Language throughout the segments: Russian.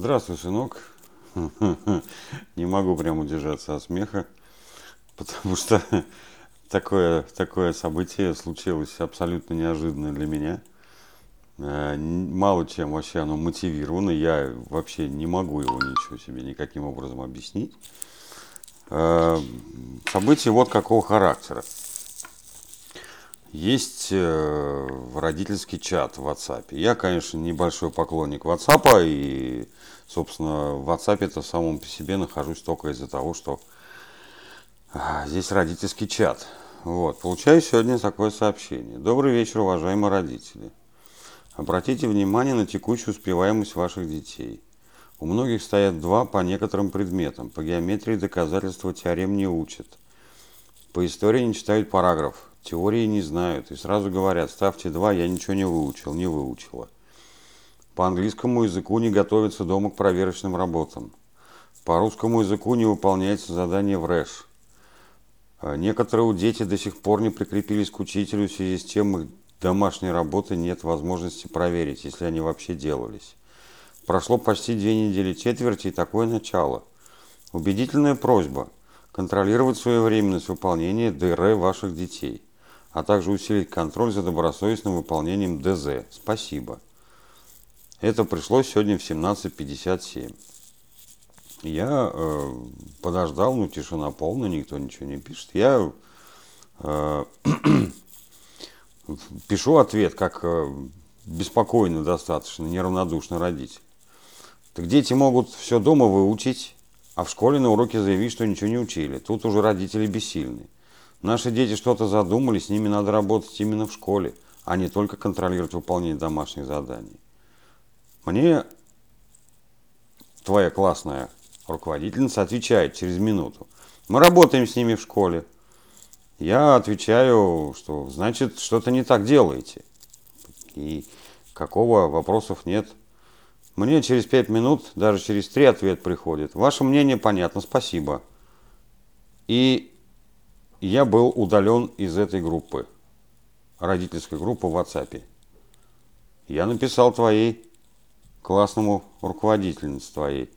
Здравствуй, сынок. Не могу прям удержаться от смеха, потому что такое, такое событие случилось абсолютно неожиданно для меня. Э, мало чем вообще оно мотивировано, я вообще не могу его ничего себе никаким образом объяснить. Э, событие вот какого характера. Есть э, родительский чат в WhatsApp. Я, конечно, небольшой поклонник WhatsApp, и, собственно, в WhatsApp это самом по себе нахожусь только из-за того, что а, здесь родительский чат. Вот, получаю сегодня такое сообщение. Добрый вечер, уважаемые родители. Обратите внимание на текущую успеваемость ваших детей. У многих стоят два по некоторым предметам. По геометрии доказательства теорем не учат. По истории не читают параграф теории не знают и сразу говорят, ставьте два, я ничего не выучил, не выучила. По английскому языку не готовится дома к проверочным работам. По русскому языку не выполняется задание в РЭШ. А некоторые дети до сих пор не прикрепились к учителю в связи с тем, их домашней работы нет возможности проверить, если они вообще делались. Прошло почти две недели четверти и такое начало. Убедительная просьба – контролировать своевременность выполнения ДР ваших детей – а также усилить контроль за добросовестным выполнением ДЗ. Спасибо. Это пришло сегодня в 17.57. Я э, подождал, ну тишина полная, никто ничего не пишет. Я э, пишу ответ, как э, беспокойно достаточно, неравнодушно родитель. Так дети могут все дома выучить, а в школе на уроке заявить, что ничего не учили. Тут уже родители бессильны. Наши дети что-то задумали, с ними надо работать именно в школе, а не только контролировать выполнение домашних заданий. Мне твоя классная руководительница отвечает через минуту. Мы работаем с ними в школе. Я отвечаю, что значит что-то не так делаете. И какого вопросов нет. Мне через пять минут, даже через три ответ приходит. Ваше мнение понятно, спасибо. И я был удален из этой группы, родительской группы в WhatsApp. Я написал твоей классному руководительнице твоей.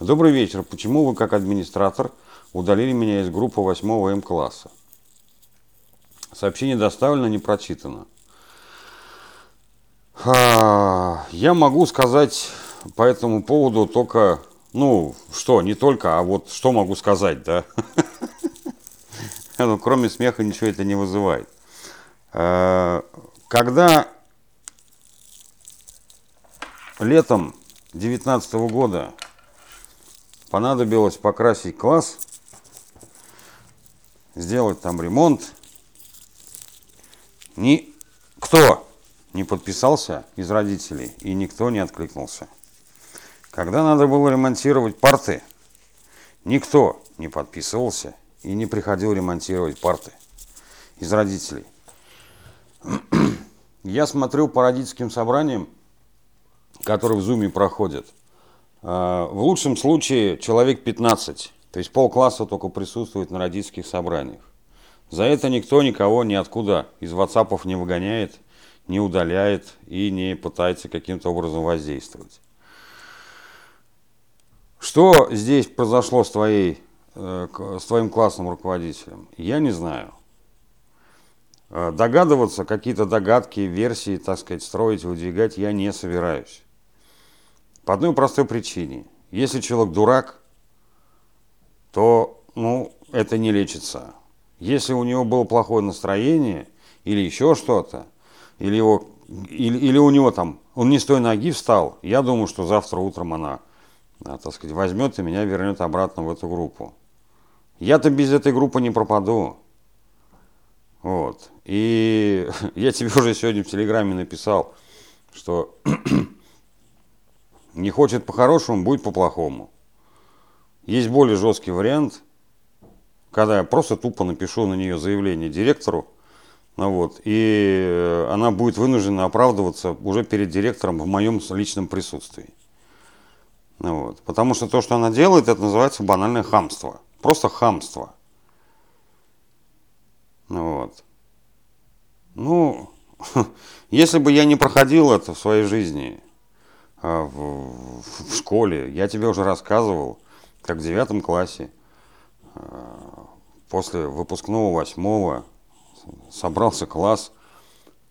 Добрый вечер. Почему вы как администратор удалили меня из группы 8 М класса? Сообщение доставлено, не прочитано. Я могу сказать по этому поводу только, ну, что, не только, а вот что могу сказать, да? Ну, кроме смеха ничего это не вызывает. Э, когда летом 2019 года понадобилось покрасить класс, сделать там ремонт, никто не подписался из родителей и никто не откликнулся. Когда надо было ремонтировать парты, никто не подписывался и не приходил ремонтировать парты из родителей. Я смотрю по родительским собраниям, которые в Зуме проходят. А, в лучшем случае человек 15, то есть полкласса только присутствует на родительских собраниях. За это никто никого ниоткуда из WhatsApp не выгоняет, не удаляет и не пытается каким-то образом воздействовать. Что здесь произошло с твоей с твоим классным руководителем? Я не знаю. Э, догадываться, какие-то догадки, версии, так сказать, строить, выдвигать я не собираюсь. По одной простой причине. Если человек дурак, то ну, это не лечится. Если у него было плохое настроение или еще что-то, или, его, или, или у него там, он не с той ноги встал, я думаю, что завтра утром она, так сказать, возьмет и меня вернет обратно в эту группу. Я-то без этой группы не пропаду. Вот. И я тебе уже сегодня в Телеграме написал, что не хочет по-хорошему, будет по-плохому. Есть более жесткий вариант, когда я просто тупо напишу на нее заявление директору, ну вот, и она будет вынуждена оправдываться уже перед директором в моем личном присутствии. Ну вот, потому что то, что она делает, это называется банальное хамство. Просто хамство. Вот. Ну, если бы я не проходил это в своей жизни, а, в, в школе. Я тебе уже рассказывал, как в девятом классе, а, после выпускного восьмого, собрался класс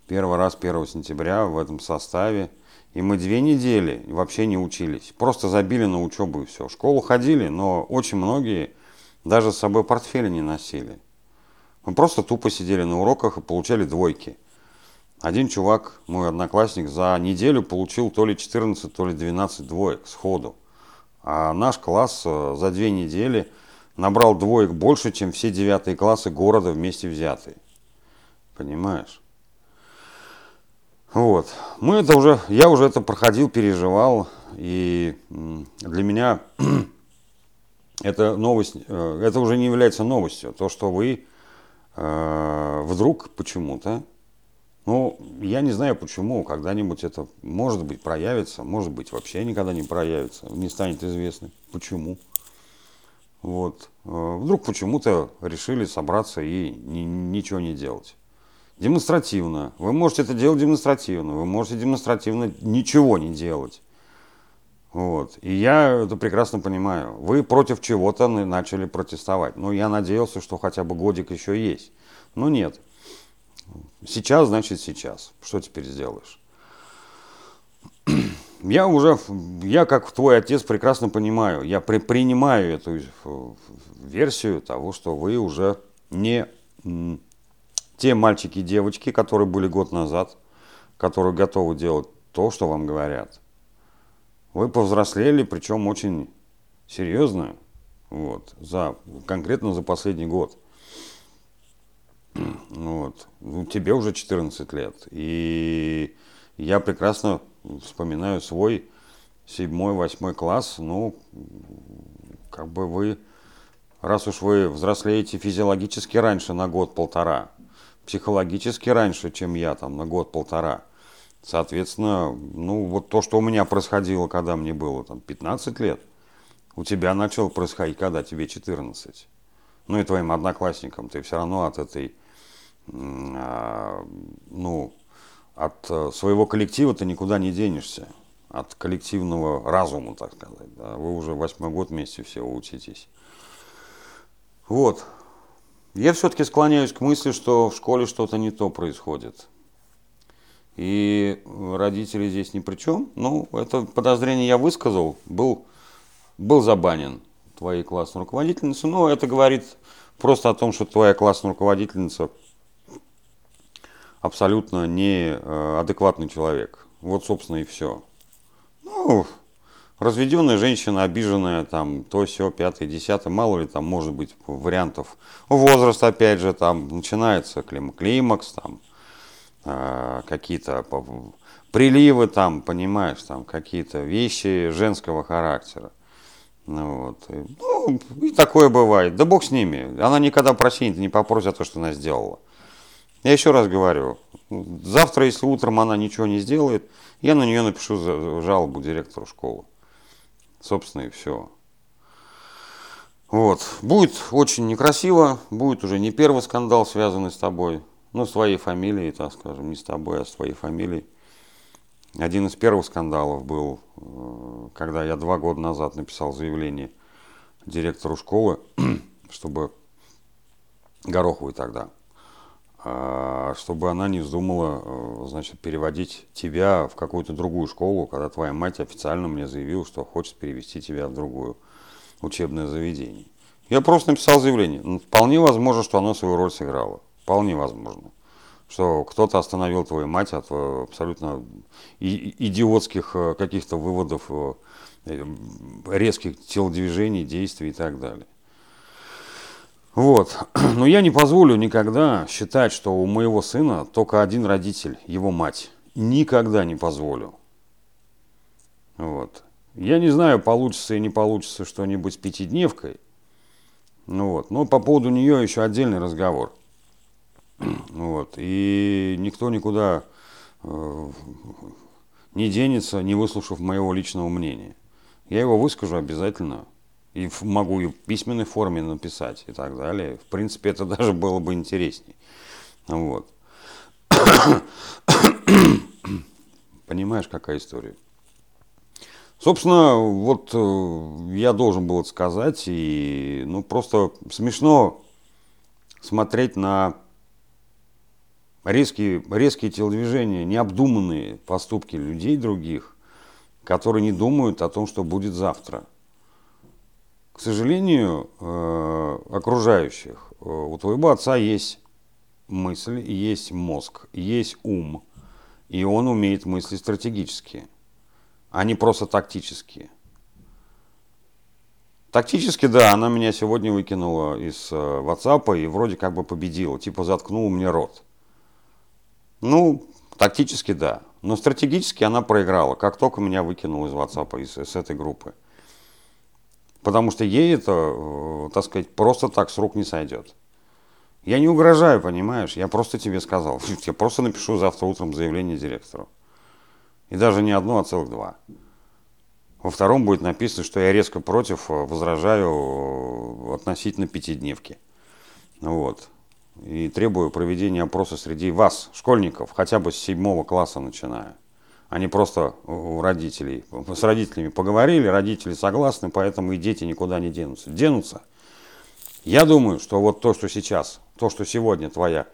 первый раз 1 сентября в этом составе. И мы две недели вообще не учились. Просто забили на учебу и все. В школу ходили, но очень многие даже с собой портфели не носили. Мы просто тупо сидели на уроках и получали двойки. Один чувак, мой одноклассник, за неделю получил то ли 14, то ли 12 двоек сходу. А наш класс э, за две недели набрал двоек больше, чем все девятые классы города вместе взятые. Понимаешь? Вот. Мы это уже, я уже это проходил, переживал, и для меня это новость, э, это уже не является новостью. То, что вы э, вдруг почему-то ну, я не знаю почему, когда-нибудь это, может быть, проявится, может быть, вообще никогда не проявится, не станет известно, почему. Вот. Э, вдруг почему-то решили собраться и ни, ничего не делать. Демонстративно. Вы можете это делать демонстративно, вы можете демонстративно ничего не делать. Вот. И я это прекрасно понимаю. Вы против чего-то начали протестовать. Но я надеялся, что хотя бы годик еще есть. Но нет. Сейчас, значит, сейчас. Что теперь сделаешь? Я уже, я как твой отец прекрасно понимаю, я при, принимаю эту версию того, что вы уже не те мальчики и девочки, которые были год назад, которые готовы делать то, что вам говорят. Вы повзрослели, причем очень серьезно, вот, за, конкретно за последний год. Вот. Ну, тебе уже 14 лет. И я прекрасно вспоминаю свой седьмой, восьмой класс. Ну, как бы вы, раз уж вы взрослеете физиологически раньше на год-полтора, психологически раньше, чем я, там, на год-полтора, соответственно, ну, вот то, что у меня происходило, когда мне было там 15 лет, у тебя начало происходить, когда тебе 14. Ну и твоим одноклассникам ты все равно от этой а, ну, от э, своего коллектива ты никуда не денешься. От коллективного разума, так сказать. Да. Вы уже восьмой год вместе все учитесь. Вот. Я все-таки склоняюсь к мысли, что в школе что-то не то происходит. И родители здесь ни при чем. Ну, это подозрение я высказал, был, был забанен твоей классной руководительницей. Но это говорит просто о том, что твоя классная руководительница абсолютно неадекватный человек. Вот, собственно, и все. Ну, разведенная женщина, обиженная, там, то, все, пятое, десятое, мало ли там может быть вариантов. Возраст, опять же, там, начинается клим, климакс, там, э, какие-то приливы, там, понимаешь, там, какие-то вещи женского характера. Ну, вот. ну, и такое бывает. Да бог с ними. Она никогда прощения не попросит за то, что она сделала. Я еще раз говорю, завтра, если утром она ничего не сделает, я на нее напишу жалобу директору школы. Собственно, и все. Вот. Будет очень некрасиво, будет уже не первый скандал, связанный с тобой, ну, с твоей фамилией, так скажем, не с тобой, а с твоей фамилией. Один из первых скандалов был, э, когда я два года назад написал заявление директору школы, чтобы Гороховой тогда, а, чтобы она не вздумала, э, значит, переводить тебя в какую-то другую школу, когда твоя мать официально мне заявила, что хочет перевести тебя в другую учебное заведение. Я просто написал заявление. Вполне возможно, что оно свою роль сыграло. Вполне возможно. Что кто-то остановил твою мать от э, абсолютно идиотских э, каких-то выводов, резких телодвижений, действий и так далее. Вот. Но я не позволю никогда считать, что у моего сына только один родитель, его мать. Никогда не позволю. Вот. Я не знаю, получится и не получится что-нибудь с пятидневкой. Ну вот. Но по поводу нее еще отдельный разговор. Вот. И никто никуда э, не денется, не выслушав моего личного мнения. Я его выскажу обязательно и могу и в письменной форме написать и так далее. В принципе, это даже было бы интересней. Вот. Понимаешь, какая история? Собственно, вот э, я должен был это сказать, и ну просто смешно смотреть на резкие, резкие телодвижения, необдуманные поступки людей других, которые не думают о том, что будет завтра. К сожалению, э, окружающих, э, у твоего отца есть мысль, есть мозг, есть ум, и он умеет мыслить стратегически, а не просто тактически. Тактически, да, она меня сегодня выкинула из э, WhatsApp и вроде как бы победила, типа заткнула мне рот. Ну, тактически, да. Но стратегически она проиграла, как только меня выкинула из WhatsApp, из, из этой группы. Потому что ей это, э, так сказать, просто так с рук не сойдет. Я не угрожаю, понимаешь? Я просто тебе сказал. Я просто напишу завтра утром заявление директору. И даже не одно, а целых два. Во втором будет написано, что я резко против, э, возражаю э, относительно пятидневки. Вот. И требую проведения опроса среди вас, школьников, хотя бы с седьмого класса начиная. А не просто у родителей. С родителями поговорили, родители согласны, поэтому и дети никуда не денутся. Денутся. Я думаю, что вот то, что сейчас, то, что сегодня твоя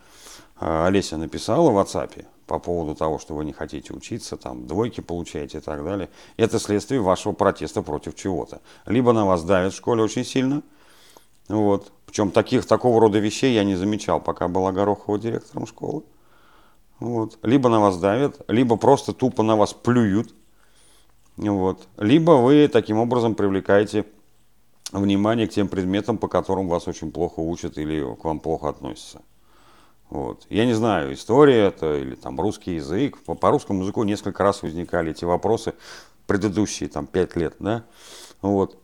э, Олеся написала в WhatsApp, по поводу того, что вы не хотите учиться, там, двойки получаете и так далее, это следствие вашего протеста против чего-то. Либо на вас давят в школе очень сильно, вот, причем таких, такого рода вещей я не замечал, пока была Горохова директором школы. Вот. Либо на вас давят, либо просто тупо на вас плюют. Вот. Либо вы таким образом привлекаете внимание к тем предметам, по которым вас очень плохо учат или к вам плохо относятся. Вот. Я не знаю, история это или там русский язык. По, по русскому языку несколько раз возникали эти вопросы предыдущие там пять лет, да. Вот.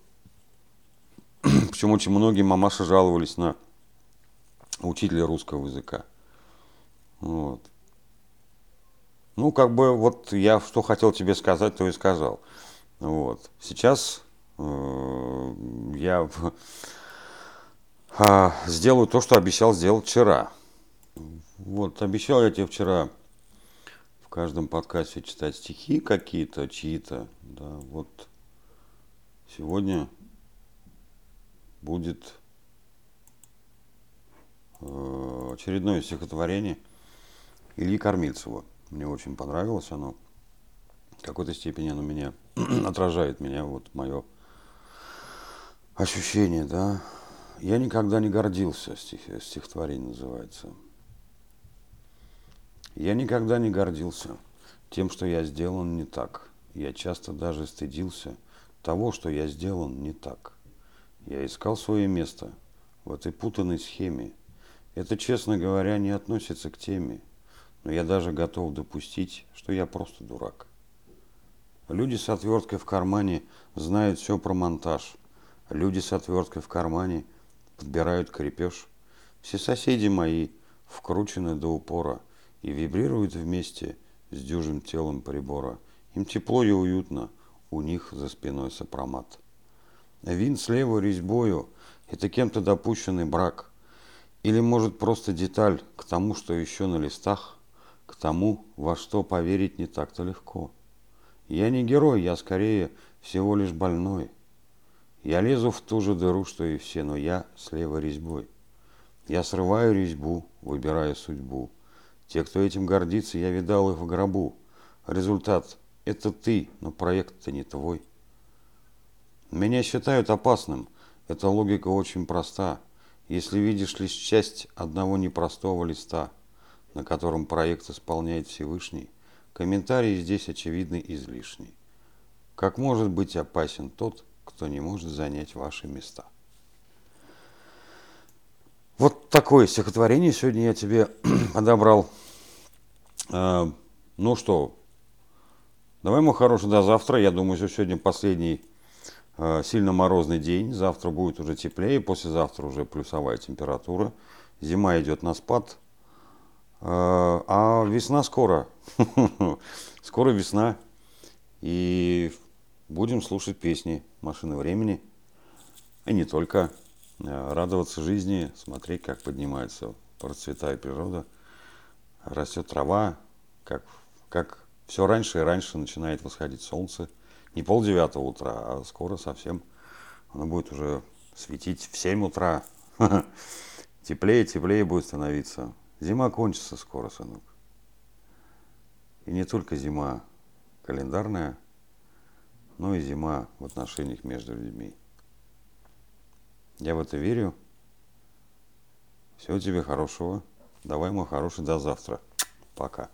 Почему очень многие мамаши жаловались на учителя русского языка. Вот. Ну, как бы вот я что хотел тебе сказать, то и сказал. Вот. Сейчас э, я э, сделаю то, что обещал сделать вчера. Вот, обещал я тебе вчера в каждом подкасте читать стихи какие-то, чьи-то. Да, вот сегодня будет э, очередное стихотворение Ильи Кормильцева. Мне очень понравилось оно. В какой-то степени оно меня отражает меня, вот мое ощущение, да. Я никогда не гордился, стих, стихотворение называется. Я никогда не гордился тем, что я сделан не так. Я часто даже стыдился того, что я сделан не так. Я искал свое место в этой путанной схеме. Это, честно говоря, не относится к теме, но я даже готов допустить, что я просто дурак. Люди с отверткой в кармане знают все про монтаж. Люди с отверткой в кармане подбирают крепеж. Все соседи мои вкручены до упора – и вибрируют вместе с дюжим телом прибора. Им тепло и уютно, у них за спиной сопромат. Вин слева резьбою – это кем-то допущенный брак. Или, может, просто деталь к тому, что еще на листах, к тому, во что поверить не так-то легко. Я не герой, я скорее всего лишь больной. Я лезу в ту же дыру, что и все, но я слева резьбой. Я срываю резьбу, выбирая судьбу. Те, кто этим гордится, я видал их в гробу. Результат – это ты, но проект-то не твой. Меня считают опасным. Эта логика очень проста. Если видишь лишь часть одного непростого листа, на котором проект исполняет Всевышний, комментарий здесь, очевидно, излишний. Как может быть опасен тот, кто не может занять ваши места? Вот такое стихотворение сегодня я тебе подобрал. А, ну что, давай, мой хороший, до завтра. Я думаю, что сегодня последний сильно морозный день. Завтра будет уже теплее, послезавтра уже плюсовая температура. Зима идет на спад. А, а весна скоро. Скоро весна. И будем слушать песни «Машины времени». И не только. Э, радоваться жизни, смотреть, как поднимается, процветает природа, растет трава, как, как все раньше и раньше начинает восходить солнце. Не пол девятого утра, а скоро совсем оно будет уже светить в 7 утра. Теплее, теплее будет становиться. Зима кончится скоро, сынок. И не только зима календарная, но и зима в отношениях между людьми. Я в это верю. Всего тебе хорошего. Давай, мой хороший, до завтра. Пока.